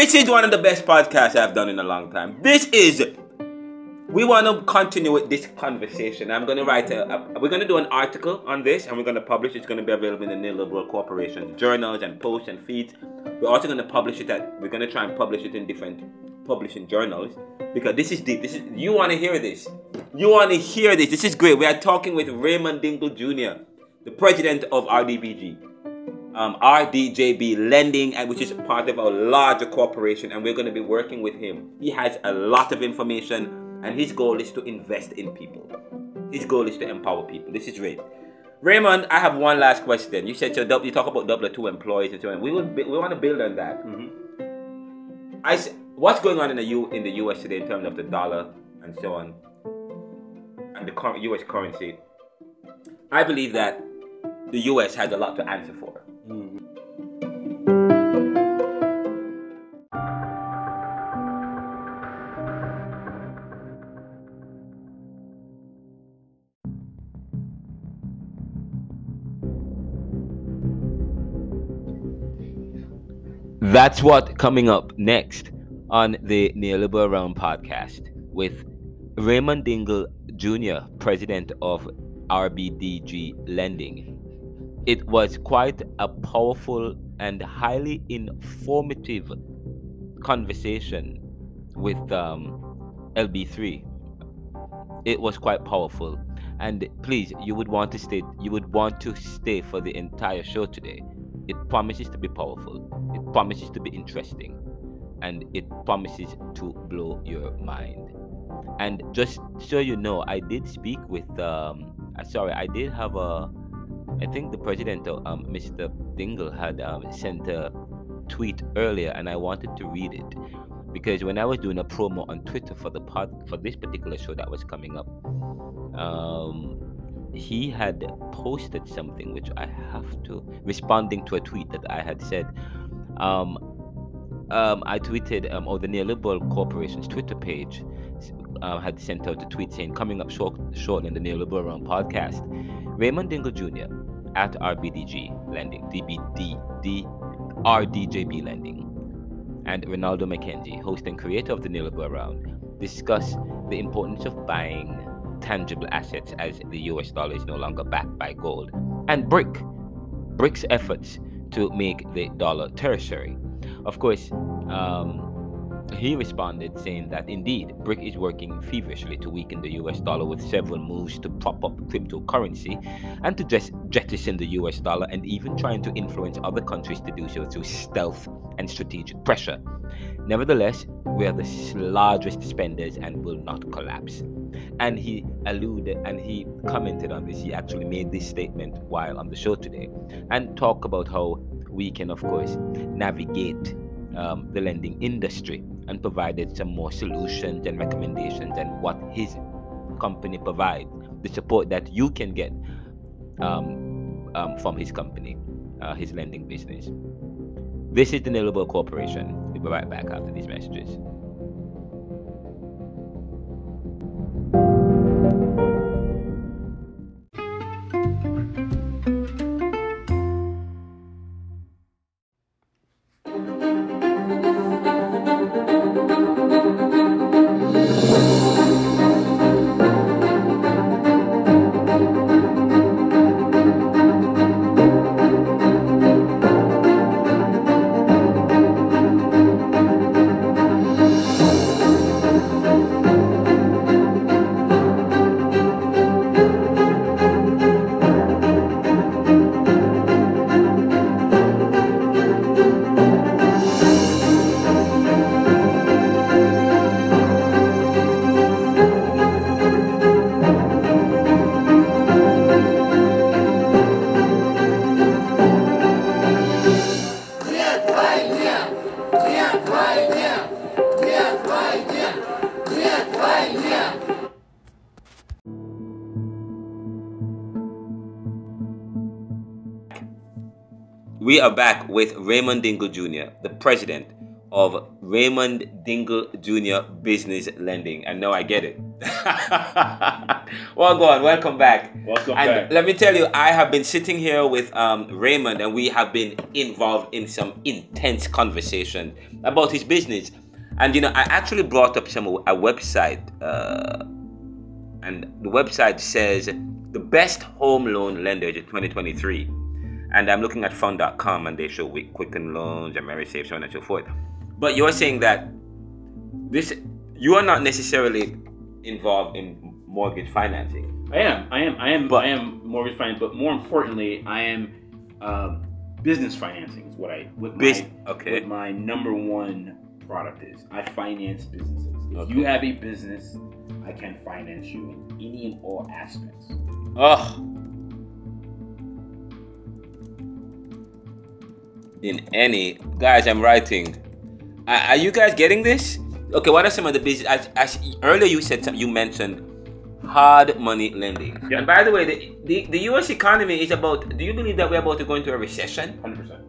This is one of the best podcasts I've done in a long time. This is. We want to continue with this conversation. I'm going to write a, a We're going to do an article on this, and we're going to publish. It's going to be available in the Neoliberal Corporation journals and posts and feeds. We're also going to publish it at. We're going to try and publish it in different publishing journals because this is deep. This is you want to hear this. You want to hear this. This is great. We are talking with Raymond Dingle Jr., the president of RDBG, um, RDJB Lending, and which is part of a larger corporation, and we're going to be working with him. He has a lot of information, and his goal is to invest in people. His goal is to empower people. This is great. Raymond, I have one last question. You said you you talk about double two employees and so on. We will we want to build on that. Mm-hmm. I what's going on in the U in the U.S. today in terms of the dollar and so on, and the U.S. currency. I believe that the U.S. has a lot to answer for. That's what coming up next on the Neoliberal Round podcast with Raymond Dingle Jr., president of RBDG Lending. It was quite a powerful and highly informative conversation with um, LB3. It was quite powerful, and please, you would want to stay. You would want to stay for the entire show today. It promises to be powerful. Promises to be interesting. And it promises to blow your mind. And just so you know, I did speak with, um, uh, sorry, I did have a, I think the president, um, Mr. Dingle, had um, sent a tweet earlier, and I wanted to read it because when I was doing a promo on Twitter for the pod for this particular show that was coming up, um, he had posted something which I have to responding to a tweet that I had said. Um, um, I tweeted, um, or the Neoliberal Corporation's Twitter page uh, had sent out a tweet saying, coming up short, shortly in the Neoliberal Round podcast, Raymond Dingle Jr. at RBDG Lending, DBD, RDJB Lending, and Renaldo McKenzie, host and creator of the Neoliberal Round, discuss the importance of buying tangible assets as the US dollar is no longer backed by gold, and BRIC, BRIC's efforts to make the dollar tertiary. Of course, um, he responded saying that indeed BRIC is working feverishly to weaken the US dollar with several moves to prop up cryptocurrency and to just jettison the US dollar and even trying to influence other countries to do so through stealth and strategic pressure. Nevertheless, we are the largest spenders and will not collapse. And he alluded and he commented on this. He actually made this statement while on the show today and talk about how we can, of course, navigate um, the lending industry and provided some more solutions and recommendations and what his company provides, the support that you can get um, um, from his company, uh, his lending business. This is the Neoliberal Corporation. We'll be right back after these messages. We are back with Raymond Dingle Jr., the president of Raymond Dingle Jr. Business Lending. And now I get it. well, go on. Welcome back. Welcome and back. let me tell you, I have been sitting here with um, Raymond, and we have been involved in some intense conversation about his business. And you know, I actually brought up some a website, uh, and the website says the best home loan lenders in 2023. And I'm looking at fund.com, and they show Quicken Loans, AmeriSave, so on and so forth. But you're saying that this you are not necessarily involved in mortgage financing. I am. I am. I am. But- I am mortgage finance, but more importantly, I am um, business financing. Is what I what Bus- my okay. what my number one product is. I finance businesses. If Okay. you have a business, I can finance you in any and all aspects. Oh. In any guys, I'm writing. Are, are you guys getting this? Okay, what are some of the business? As, as earlier you said, some, you mentioned hard money lending. Yeah. And by the way, the, the the U.S. economy is about. Do you believe that we're about to go into a recession? Hundred percent.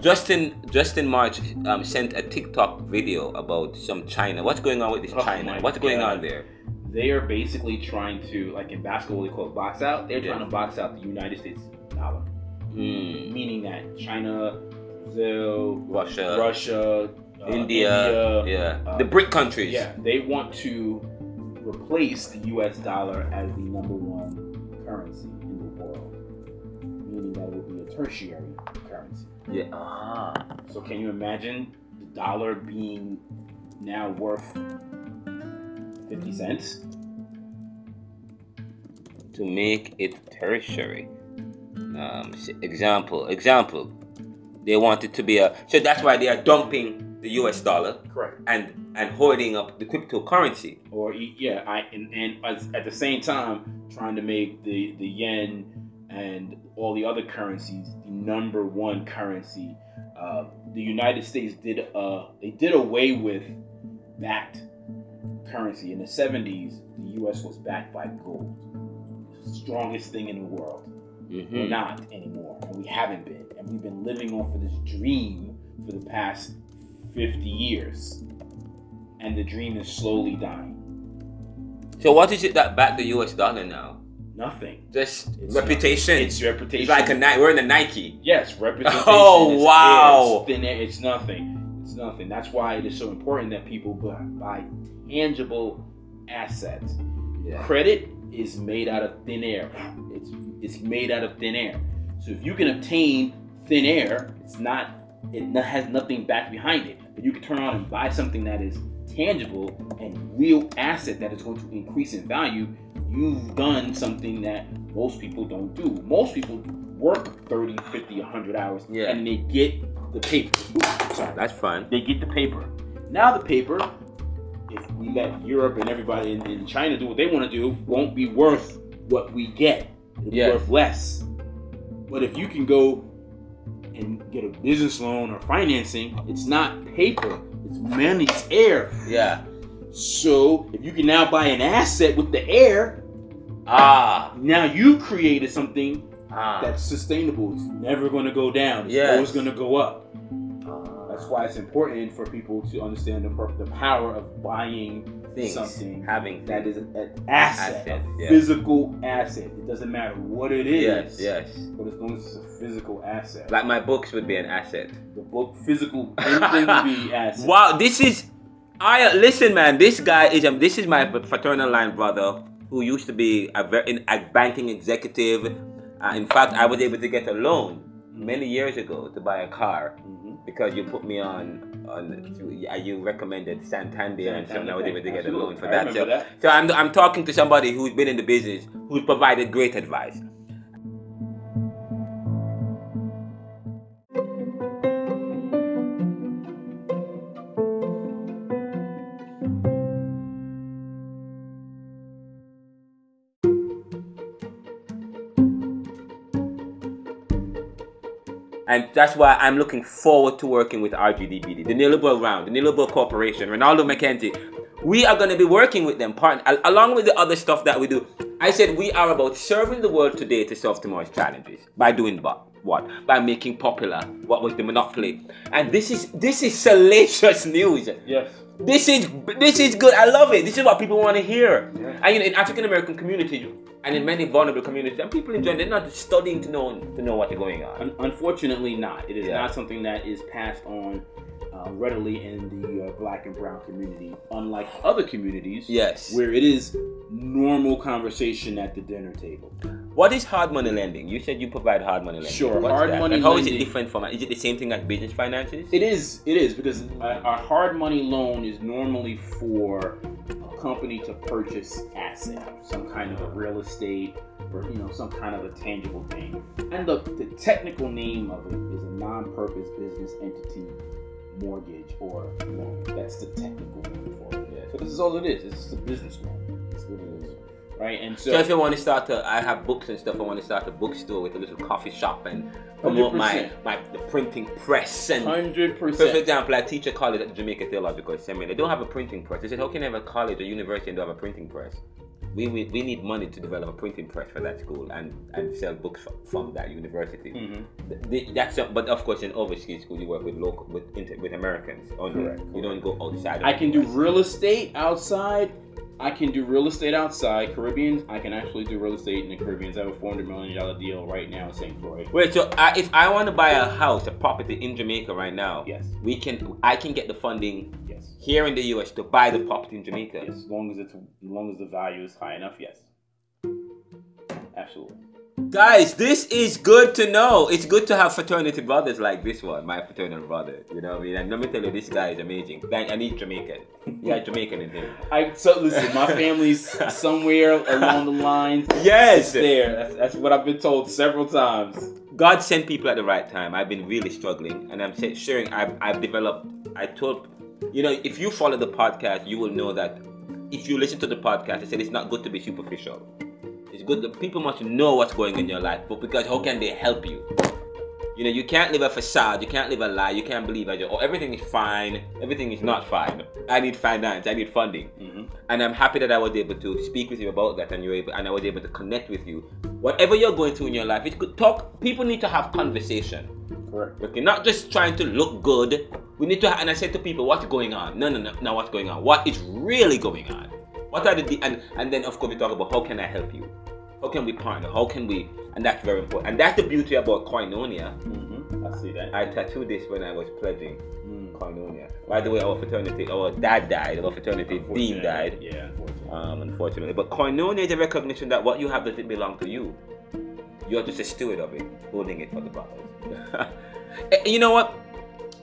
Justin Justin March um, sent a TikTok video about some China. What's going on with this Oh China? What's going God. on there? They are basically trying to, like in basketball, they call it box out. They're Yeah. trying to box out the United States dollar, Hmm. meaning that China, Brazil, Russia, Russia, uh, India, yeah, uh, the BRIC countries. Yeah, they want to replace the U.S. dollar as the number one currency in the world, meaning that it will be a tertiary currency. Yeah. Ah. So, can you imagine the dollar being now worth fifty cents? to make it tertiary. Um, example, example. They want it to be a so that's why they are dumping the U.S. dollar Correct. and and holding up the cryptocurrency. Or yeah, I and, and at the same time trying to make the the yen and all the other currencies the number one currency. Uh, the United States did uh they did away with backed currency in the 70s. The U.S. was backed by gold, strongest thing in the world. We're Mhm. not anymore, and we haven't been, and we've been living off of this dream for the past 50 years, and the dream is slowly dying. So what is it that backed the U.S. dollar now? Nothing. Just It's reputation. It's reputation. It's like a Ni- we're in the Nike. yes, reputation. Oh, is wow. It's, thin air, it's nothing. It's nothing. That's why it is so important that people buy, buy tangible assets. Yeah. Credit is made out of thin air. It's it's made out of thin air. So if you can obtain thin air, it's not it has nothing back behind it. But you can turn around and buy something that is tangible and real asset that is going to increase in value. You've done something that most people don't do. Most people work 30, 50, 100 hours Yeah. and they get the paper. Sorry That's fine. they get the paper. Now the paper, if we let Europe and everybody in, in China do what they want to do, won't be worth what we get. It'll be Yes. worth less. But if you can go and get a business loan or financing, it's not paper. It's money, it's air. Yeah. So if you can now buy an asset with the air, Ah. now you've created something Ah. that's sustainable. It's never going to go down. It's Yes. always going to go up. Ah. That's why it's important for people to understand the, the power of buying Things. something Having that is an asset, Asset, a yeah. physical asset. It doesn't matter what it is, Yes. Yes. but as long as it's a physical asset. Like my books would be an asset. the book, physical, anything would be asset. Wow, this is I listen, man. This guy is um, this is my fraternal line brother who used to be a, very, a banking executive. Uh, in fact, I was able to get a loan many years ago to buy a car Mhm. because you put me on on uh, you recommended Santander and something. I was able to get a loan for that. So, that. so I'm I'm talking to somebody who's been in the business who's provided great advice. And that's why I'm looking forward to working with RGDBD, the Neoliberal Round, the Neoliberal Corporation, Renaldo McKenzie. We are going to be working with them, part, along with the other stuff that we do. I said we are about serving the world today to solve tomorrow's challenges by doing what? What? By making popular what was the monopoly. And this is this is salacious news. Yes. This is this is good. I love it. This is what people want to hear. Yeah. And you know, in African American communities and in many vulnerable communities, and people in general, they're not studying to know to know what's going on. Un- unfortunately, not. It is Yeah. not something that is passed on uh, readily in the uh, black and brown community, unlike other communities Yes. where it is normal conversation at the dinner table. What is hard money lending? You said you provide hard money lending. Sure, What's hard that? money And how is it lending- different from? Is it the same thing like business finances? It is. It is because a, a hard money loan is normally for a company to purchase asset, some kind of a real estate, or you know, some kind of a tangible thing. And the, the technical name of it is a non-purpose business entity mortgage or loan. That's the technical name for it. Yeah. So this is all it is. It's just a business loan. That's what it is, right? And so. So if I want to start a, I have books and stuff. I want to start a bookstore with a little coffee shop and promote my 100%. my the printing press and. Hundred For example, I teach a college at Jamaica Theological Seminary. They don't have a printing press. They said, "How can I have a college or university and don't have a printing press?" We, we, we need money to develop a printing press for that school and, and sell books from, from that university. Mhm. Th- th- that's a, but of course in overseas school you work with local with inter, with Americans only. Correct, You don't go outside. of I the can do real estate outside. I can do real estate outside Caribbean. I can actually do real estate in the Caribbean. I have a four hundred million dollar deal right now in St. Croix. Wait, so I, if I want to buy a house, a property in Jamaica right now, Yes, we can. I can get the funding yes, here in the U.S. to buy the property in Jamaica. yes. As long as it's as long as the value is high enough, yes. Absolutely. Guys, this is good to know. It's good to have fraternity brothers like this one, my fraternal brother. You know what I mean? And let me tell you, this guy is amazing. Thank, and he's Jamaican. Yeah, Jamaican in him. I so listen. My family's somewhere along the lines. Yes. There. That's, that's what I've been told several times. God sent people at the right time. I've been really struggling, and I'm sharing. I've, I've developed. I told, you know, if you follow the podcast, you will know that if you listen to the podcast, I said it's not good to be superficial. It's good that people must know what's going on in your life, but because how can they help you? You know, you can't live a facade, you can't live a lie, you can't believe that oh, everything is fine, everything is not fine. I need finance, I need funding. hmm And I'm happy that I was able to speak with you about that and you were able and I was able to connect with you. Whatever you're going through in your life, it's good talk people need to have conversation. Correct. Okay, not just trying to look good. We need to and I said to people, what's going on? No, no, no, no, what's going on? What is really going on? What are the de- and and then of course we talk about how can I help you? How can we partner? How can we and that's very important. And that's the beauty about koinonia. hmm I see that. I tattooed this when I was pledging Mm. koinonia. By the way, our fraternity, our dad died, our fraternity dean died. Yeah, unfortunately. um, unfortunately. But koinonia is a recognition that what you have doesn't belong to you. You're just a steward of it, holding it for the brothers. Eh, you know what?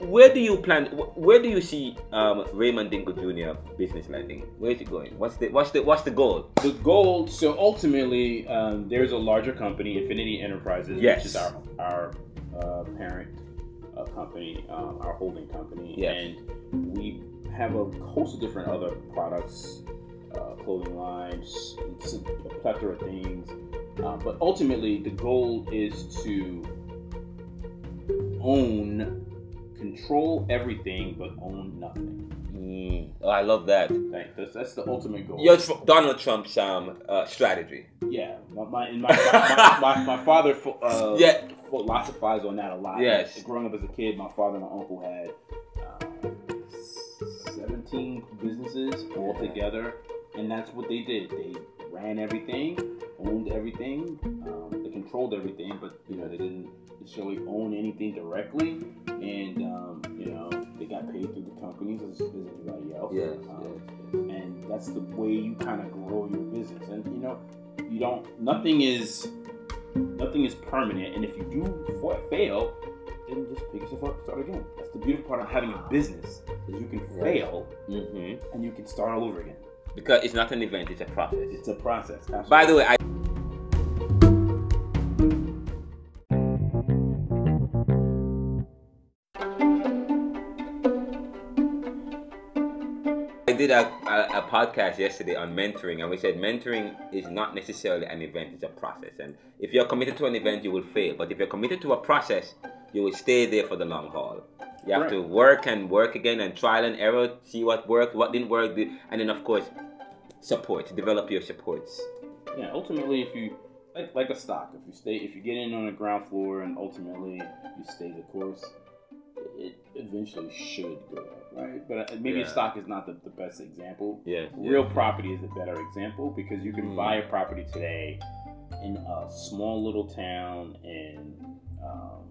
Where do you plan? Where do you see um, Raymond Dingle Jr. business lending? Where is it going? What's the what's the what's the goal? the goal so ultimately um, there's a larger company infinity enterprises Yes. which is our our uh, parent uh, company um, our holding company Yes. and we have a host of different other products uh, clothing lines it's a plethora of things uh, but ultimately the goal is to own control everything but own nothing Mm, oh, I love that. right? that's, that's the ultimate goal You're tr- Donald Trump's um, uh, strategy. Yeah, my my, my, my, my, my father uh, Yeah. philosophies on that a lot. Yes. Growing up as a kid, my father and my uncle had uh, 17 businesses all together, and that's what they did. They ran everything, owned everything, um, they controlled everything, but you know they didn't necessarily own anything directly, and um, you know they got paid through the companies as, as anybody else. Yes, Um, and that's the way you kind of grow your business. And you know, you don't. Nothing is nothing is permanent. And if you do fail, then just pick yourself up, and start again. That's the beautiful part of having a business is you can Right. fail hmm and you can start all over again. Because it's not an event; it's a process. It's a process. By the way. I a, podcast yesterday on mentoring, and we said mentoring is not necessarily an event, it's a process. And if you're committed to an event, you will fail. But if you're committed to a process, you will stay there for the long haul. You have Right. to work and work again and trial and error, see what worked, what didn't work, and then, of course, support, develop your supports. yeah. Ultimately, if you like, like a stock, if you stay, if you get in on the ground floor and ultimately you stay the course, it eventually should go up. Right? But uh, maybe Yeah. stock is not the, the best example. Yeah. Real property is a better example because you can Mm. buy a property today in a small little town in um,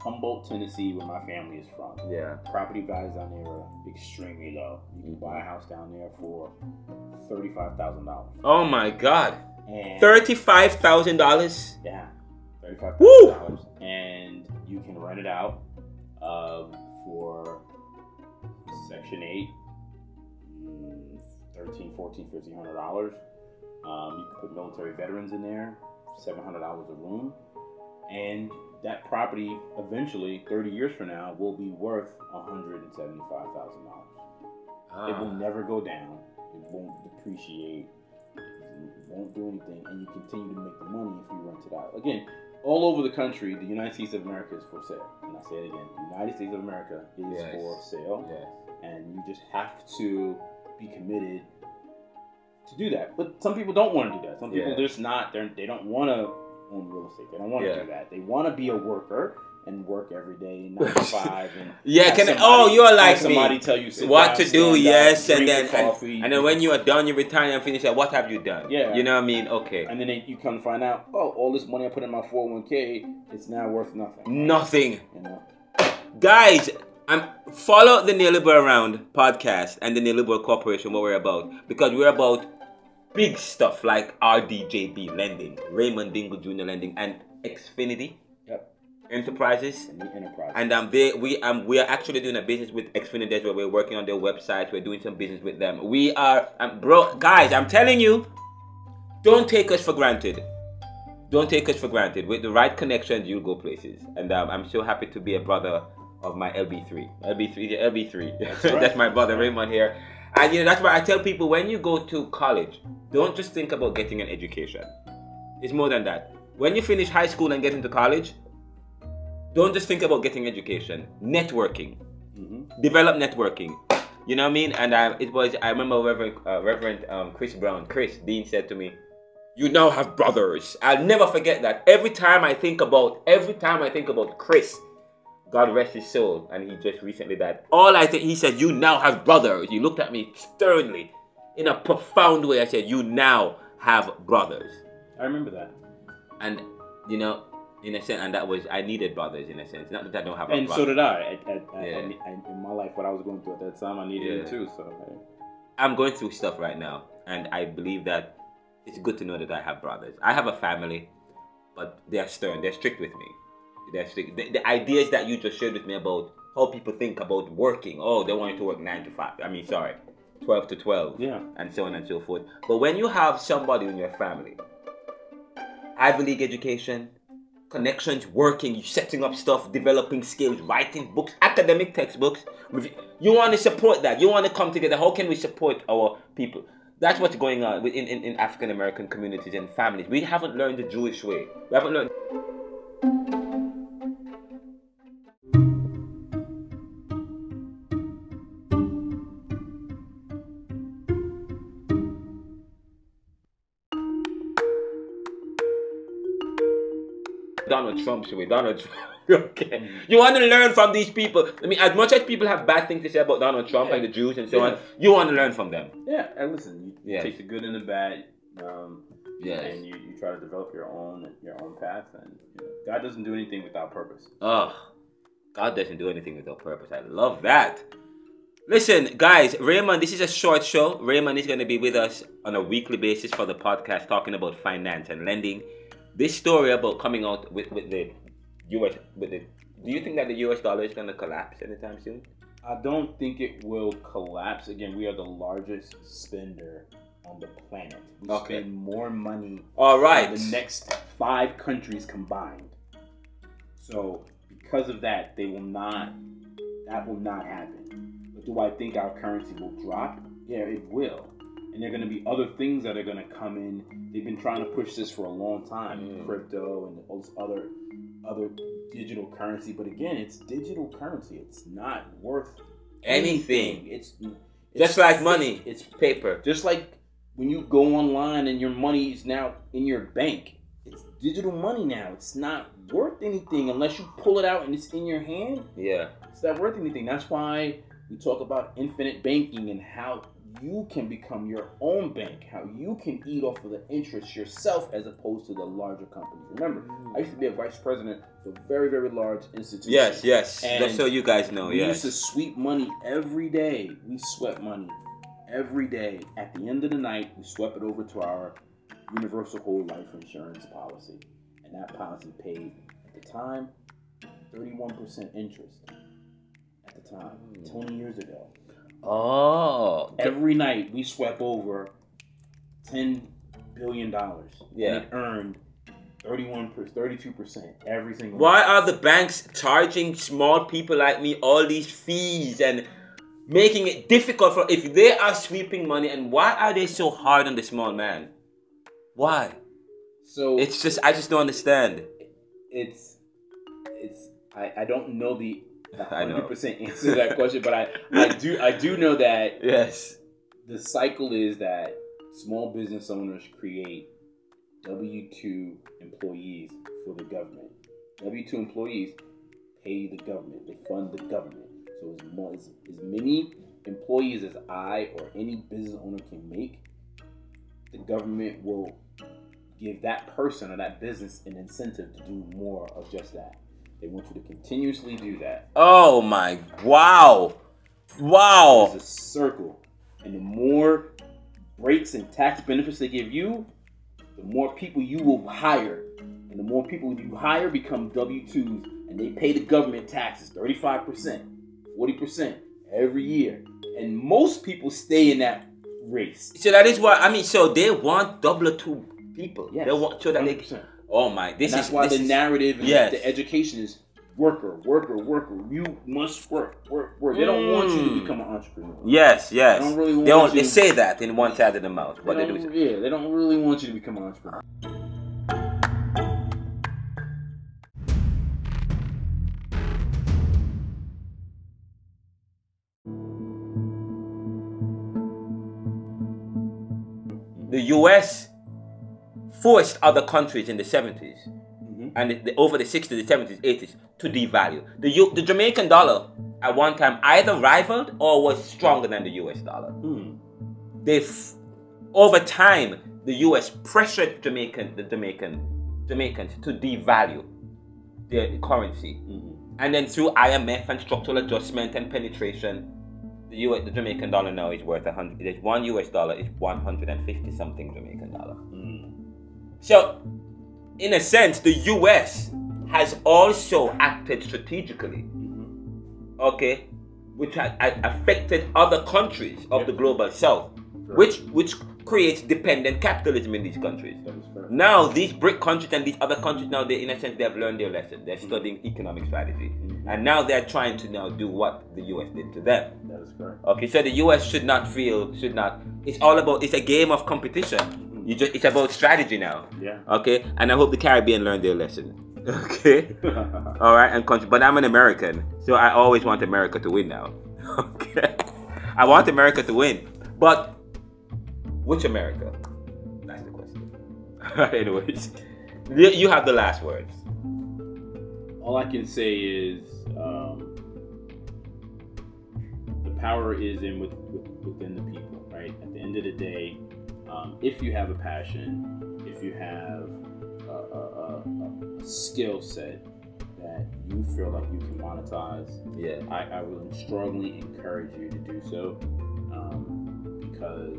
Humboldt, Tennessee, where my family is from. Yeah. Property values down there are extremely low. You can buy a house down there for thirty-five thousand dollars. Oh my God. And Thirty-five thousand dollars. yeah, thirty-five thousand dollars, and you can rent it out um, for Section Eight, mm, 13 14 1500 dollars. Um, you can put military veterans in there, seven hundred dollars a room, and that property eventually, thirty years from now, will be worth one hundred and seventy-five thousand dollars. It will Ah. never go down. It won't depreciate. It won't do anything, and you continue to make the money if you rent it out. Again, all over the country, the United States of America is for sale. And I say it again: the United States of America is Yes. for sale, Yes. And you just have to be committed to do that. But some people don't want to do that. Some people Yeah. just not. They're, they don't want to own real estate. They don't want to Yeah. do that. They want to be a worker and work every day, nine to five, and Yeah, can somebody- oh, you're like me. somebody tell you what down, to do, yes, and then your and, and then when you are done, you retire and finish that. What have you done? Yeah. you know what I mean. Okay, and then they, you come to find out, oh, all this money I put in my 401k, it's now worth nothing. nothing, You know? guys. I'm follow the Neoliberal Round podcast and the Neoliberal Corporation. What we're about because we're about big stuff like RDJB lending, Raymond Dingle Jr. lending, and Xfinity Yep. Enterprises. And enterprise. And um, they we um we are actually doing a business with Xfinity where we're working on their website. We're doing some business with them. We are um, bro, guys. I'm telling you, don't take us for granted. Don't take us for granted. With the right connections, you'll go places. And um, I'm so happy to be a brother of my LB3. LB3, yeah, LB3. That's, right. my brother Raymond here. And you know that's why I tell people when you go to college, don't just think about getting an education. It's more than that. When you finish high school and get into college, don't just think about getting education. Networking, hmm develop networking. You know what I mean? And I, it was I remember Reverend uh, Reverend um, Chris Brown, Chris Dean said to me, "You now have brothers." I'll never forget that. Every time I think about, every time I think about Chris, God rest his soul, and he just recently died. All I think he said, "You now have brothers." He looked at me sternly, in a profound way. I said, "You now have brothers." I remember that. and you know, in a sense, and that was I needed brothers in a sense. Not that I don't have a And so did I. At, at, at- Yeah. at- in my life, what I was going through at that time, I needed it Yeah. too. So, hey. I'm going through stuff right now, and I believe that it's good to know that I have brothers. I have a family, but they're stern. They're strict with me. They're. The, the ideas that you just shared with me about how people think about working. Oh, they want you to work nine to five. I mean, sorry, twelve to twelve. Yeah. and so on and so forth. But when you have somebody in your family, Ivy League education, connections, working, setting up stuff, developing skills, writing books, academic textbooks. You want to support that. You want to come together. How can we support our people? That's what's going on in, in, in African American communities and families. We haven't learned the Jewish way. We haven't learned. Donald Trump's way. Donald Trump. okay. You want to learn from these people. I mean, as much as people have bad things to say about Donald Trump Yeah. and the Jews and so on, you want to learn from them. Yeah. And listen, you Yes. take the good and the bad, um, Yes. and you, you try to develop your own your own path. And you know, God doesn't do anything without purpose. Oh, God doesn't do anything without purpose. I love that. Listen, guys, Raymond, this is a short show. Raymond is going to be with us on a weekly basis for the podcast talking about finance and lending. This story about coming out with, with the US with the do you think that the US dollar is going to collapse anytime soon? I don't think it will collapse. Again, we are the largest spender on the planet. We Okay. spend more money All right. than the next five countries combined. So because of that, they will not. That will not happen. But do I think our currency will drop? Yeah, it will. And there are going to be other things that are going to come in. They've been trying to push this for a long time, Mm. crypto and all this other other digital currency. But again, it's digital currency. It's not worth Anything. It's, it's Just like money. It's Paper. just like when you go online and your money is now in your bank. It's digital money now. It's not worth anything unless you pull it out and it's in your hand. Yeah. It's not worth anything. That's why we talk about infinite banking and how you can become your own bank, how you can eat off of the interest yourself as opposed to the larger companies. Remember, I used to be a vice president for a very, very large institution. Yes, yes. And Just so you guys know, we yes. used to sweep money every day. We swept money every day. At the end of the night, we swept it over to our universal whole life insurance policy. And that policy paid, at the time, 31% interest. At the time, hmm. 20 years ago. Oh, Every night, we swept over $10 billion. Yeah. And it earned 31 32% every single Why are the banks charging small people like me all these fees and making it difficult for if they are sweeping money and why are they so hard on the small man? Why? So It's just I just don't understand. it's it's I, I don't know the I know. hundred percent answer that question, but I, I do I do know that Yes. the cycle is that small business owners create W two employees for the government. W two employees pay the government. They fund the government. So as, more, as, as many employees as I or any business owner can make, the government will give that person or that business an incentive to do more of just that. They want you to continuously do that. Oh my wow. Wow. It's a circle. And the more breaks and tax benefits they give you, the more people you will hire. And the more people you hire become W 2s and they pay the government taxes 35%, 40% every year. And most people stay in that race. So that is why I mean so they want double two people. Yes, They want so that 100%. Oh my this that's is why this the is- narrative and Yes. the education is worker, worker, worker. You must work, work, work. They don't want you to Mm. become an entrepreneur. Yes, yes. They don't really they, don't, you- they say that in one side of the mouth. What they they do yeah, they don't really want you to become an entrepreneur. the US forced other countries in the 70s Mhm. and the, over the 60s, the 70s, 80s to devalue. The, U, the Jamaican dollar at one time either rivaled or was stronger than the US dollar. Hmm. They, over time, the US pressured Jamaican, the Jamaican, Jamaicans to devalue their currency. Mhm. And then through IMF and structural adjustment and penetration, the US, the Jamaican dollar now is worth a hundred. There's one US dollar is 150 something Jamaican dollar. Hmm. So, in a sense, the US has also acted strategically, Mhm. okay, which has affected other countries of the global south, which which creates dependent capitalism in these countries. That is correct. Now, these BRIC countries and these other countries now, they in a sense, they have learned their lesson. They're studying economic strategy, Mhm. and now they're trying to now do what the US did to them. That is correct. Okay, so the US should not feel, should not. It's all about. It's a game of competition. You just. It's about strategy now. Yeah. Okay, and I hope the Caribbean learned their lesson. Okay. All right, and country, but I'm an American, so I always want America to win now. Okay, I want America to win, but which America? That's the question. Anyways, you you have the last words. All I can say is um, the power is in with, with, within the people, right? At the end of the day, um, if you have a passion, if you have a, a, a, a skill set that you feel like you can monetize, Yeah. I, I would strongly encourage you to do so um, because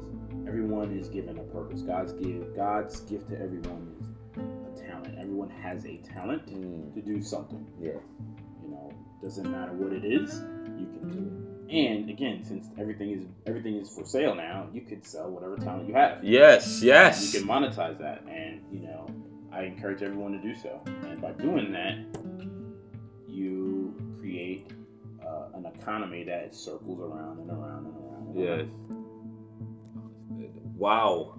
everyone is given a purpose. God's give God's gift to everyone is a talent. Everyone has a talent Mm, to do something. yeah. You know, doesn't matter what it is, you can do it. And again, since everything is everything is for sale now, you could sell whatever talent you have. Yes. Yes. You can monetize that, and you know, I encourage everyone to do so. And by doing that, you create uh, an economy that circles around and around and around. And Yes. Wow.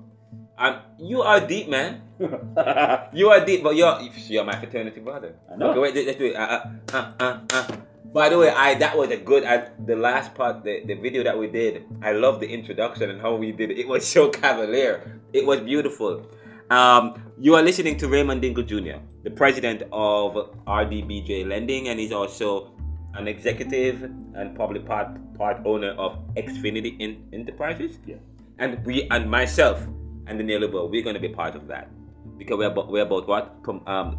Um, you are deep, man. You are deep, but you're you're my fraternity brother. I know. Okay, wait, let's do it. Uh, uh, uh, uh, uh. By the way, I that was a good. I, the last part, the, the video that we did, I love the introduction and how we did it. It was so cavalier. It was beautiful. Um, you are listening to Raymond Dingle Jr., the president of RDBJ Lending, and he's also an executive and probably part part owner of Xfinity in, Enterprises. Yeah. And we and myself and the neoliberal, we're going to be part of that because we're about, we're about what um,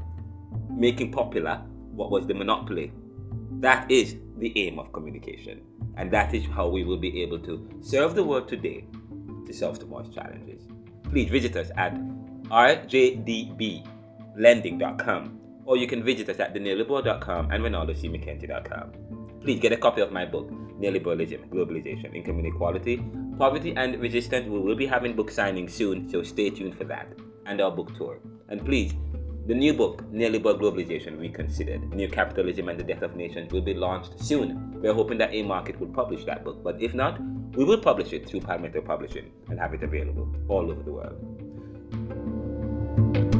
making popular what was the monopoly. That is the aim of communication, and that is how we will be able to serve the world today to solve tomorrow's challenges. Please visit us at rjdblending.com or you can visit us at theneoliberal.com and renaldocmckenzie.com. Please get a copy of my book, Neoliberalism, Globalization, Income Inequality, Poverty and Resistance. We will be having book signing soon, so stay tuned for that, and our book tour. And please, the new book, Neoliberal Globalization Reconsidered, New Capitalism and the Death of Nations, will be launched soon. We're hoping that A Market will publish that book, but if not, we will publish it through Palmetto Publishing and have it available all over the world.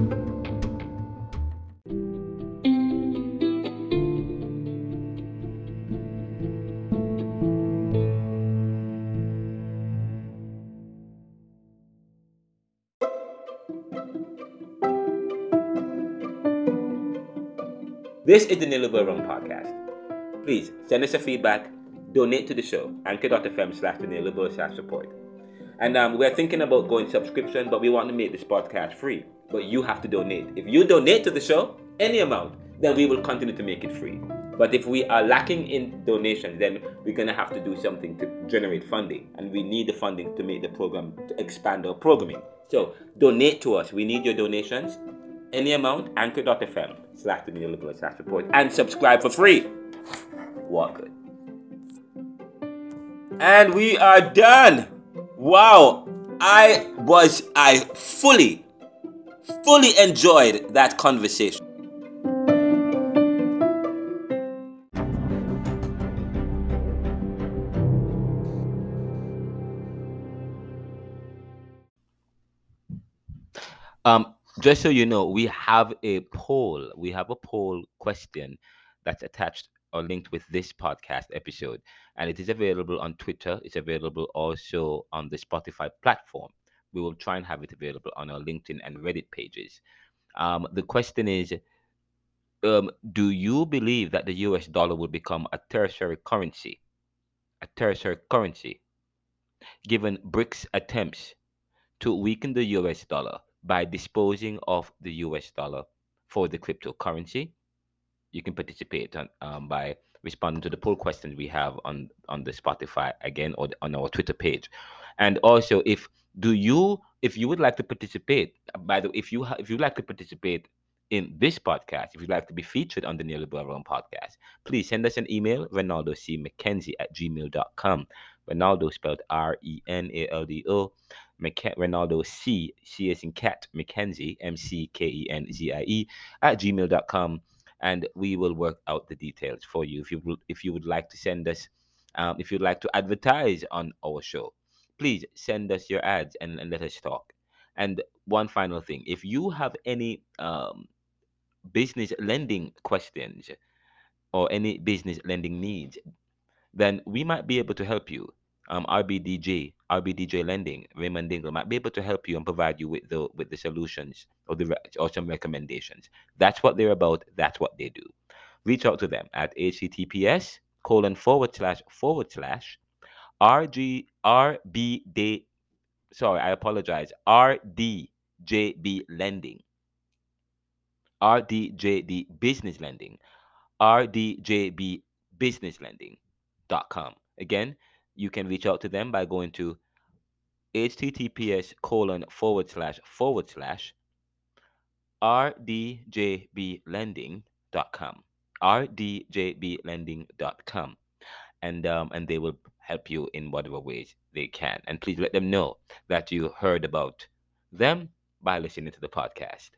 This is the Neoliberal Round podcast. Please send us a feedback, donate to the show, anchor.fm slash the slash support. And um, we're thinking about going subscription, but we want to make this podcast free. But you have to donate. If you donate to the show, any amount, then we will continue to make it free. But if we are lacking in donations, then we're going to have to do something to generate funding. And we need the funding to make the program, to expand our programming. So donate to us. We need your donations. Any amount, anchor.fm slash the neoliberal slash support. And subscribe for free. What good. And we are done. Wow. I was, I fully, fully enjoyed that conversation. Um, just so you know, we have a poll. We have a poll question that's attached or linked with this podcast episode, and it is available on Twitter. It's available also on the Spotify platform. We will try and have it available on our LinkedIn and Reddit pages. Um, the question is um, Do you believe that the US dollar will become a tertiary currency? A tertiary currency, given BRICS attempts to weaken the US dollar by disposing of the US dollar for the cryptocurrency. You can participate on, um, by responding to the poll questions we have on on the Spotify again or on our Twitter page. And also, if do you if you would like to participate, by the if you ha- if you'd like to participate in this podcast, if you'd like to be featured on the Neoliberal Round podcast, please send us an email, Renaldo C. McKenzie at gmail.com. Renaldo spelled R E N A L D O. McK- Renaldo C. C in cat McKenzie M C K E N Z I E at gmail.com. And we will work out the details for you. If you would, if you would like to send us, um, if you'd like to advertise on our show, please send us your ads and, and let us talk. And one final thing, if you have any um, business lending questions or any business lending needs, then we might be able to help you. Um, RBDJ, RBDJ Lending, Raymond Dingle might be able to help you and provide you with the with the solutions or the or some recommendations. That's what they're about. That's what they do. Reach out to them at https colon forward slash forward slash rg rbd. Sorry, I apologize. RDJB Lending. RDJD Business Lending. RDJB Business Lending.com. Again, you can reach out to them by going to https colon forward slash forward slash rdjblending.com rdjblending.com and um, and they will help you in whatever ways they can. And please let them know that you heard about them by listening to the podcast.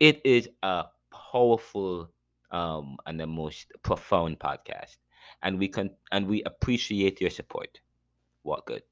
It is a powerful um, and the most profound podcast and we can and we appreciate your support. What good